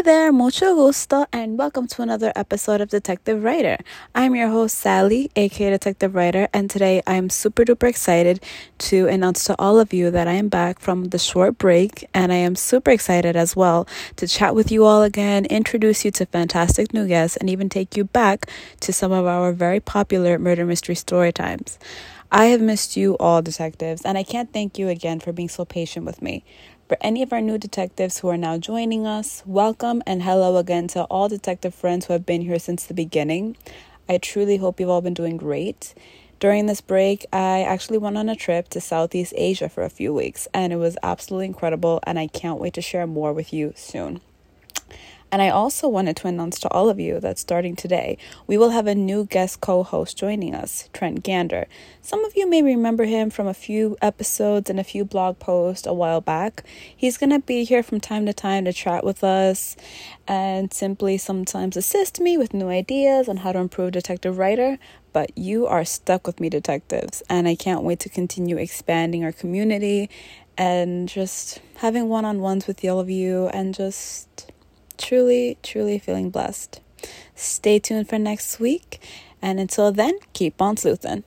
Hey there, mucho gusto, and welcome to another episode of Detective Writer. I'm your host, Sally, aka Detective Writer, and today I am super duper excited to announce to all of you that I am back from the short break, and I am super excited as well to chat with you all again, introduce you to fantastic new guests, and even take you back to some of our very popular murder mystery story times. I have missed you all, detectives, and I can't thank you again for being so patient with me. For any of our new detectives who are now joining us, welcome and hello again to all detective friends who have been here since the beginning. I truly hope you've all been doing great. During this break, I actually went on a trip to Southeast Asia for a few weeks, and it was absolutely incredible, and I can't wait to share more with you soon. And I also wanted to announce to all of you that starting today, we will have a new guest co host joining us, Trent Gander. Some of you may remember him from a few episodes and a few blog posts a while back. He's going to be here from time to time to chat with us and simply sometimes assist me with new ideas on how to improve Detective Writer. But you are stuck with me, detectives, and I can't wait to continue expanding our community and just having one on ones with all of you and just truly, truly feeling blessed. Stay tuned for next week. And until then, keep on sleuthing.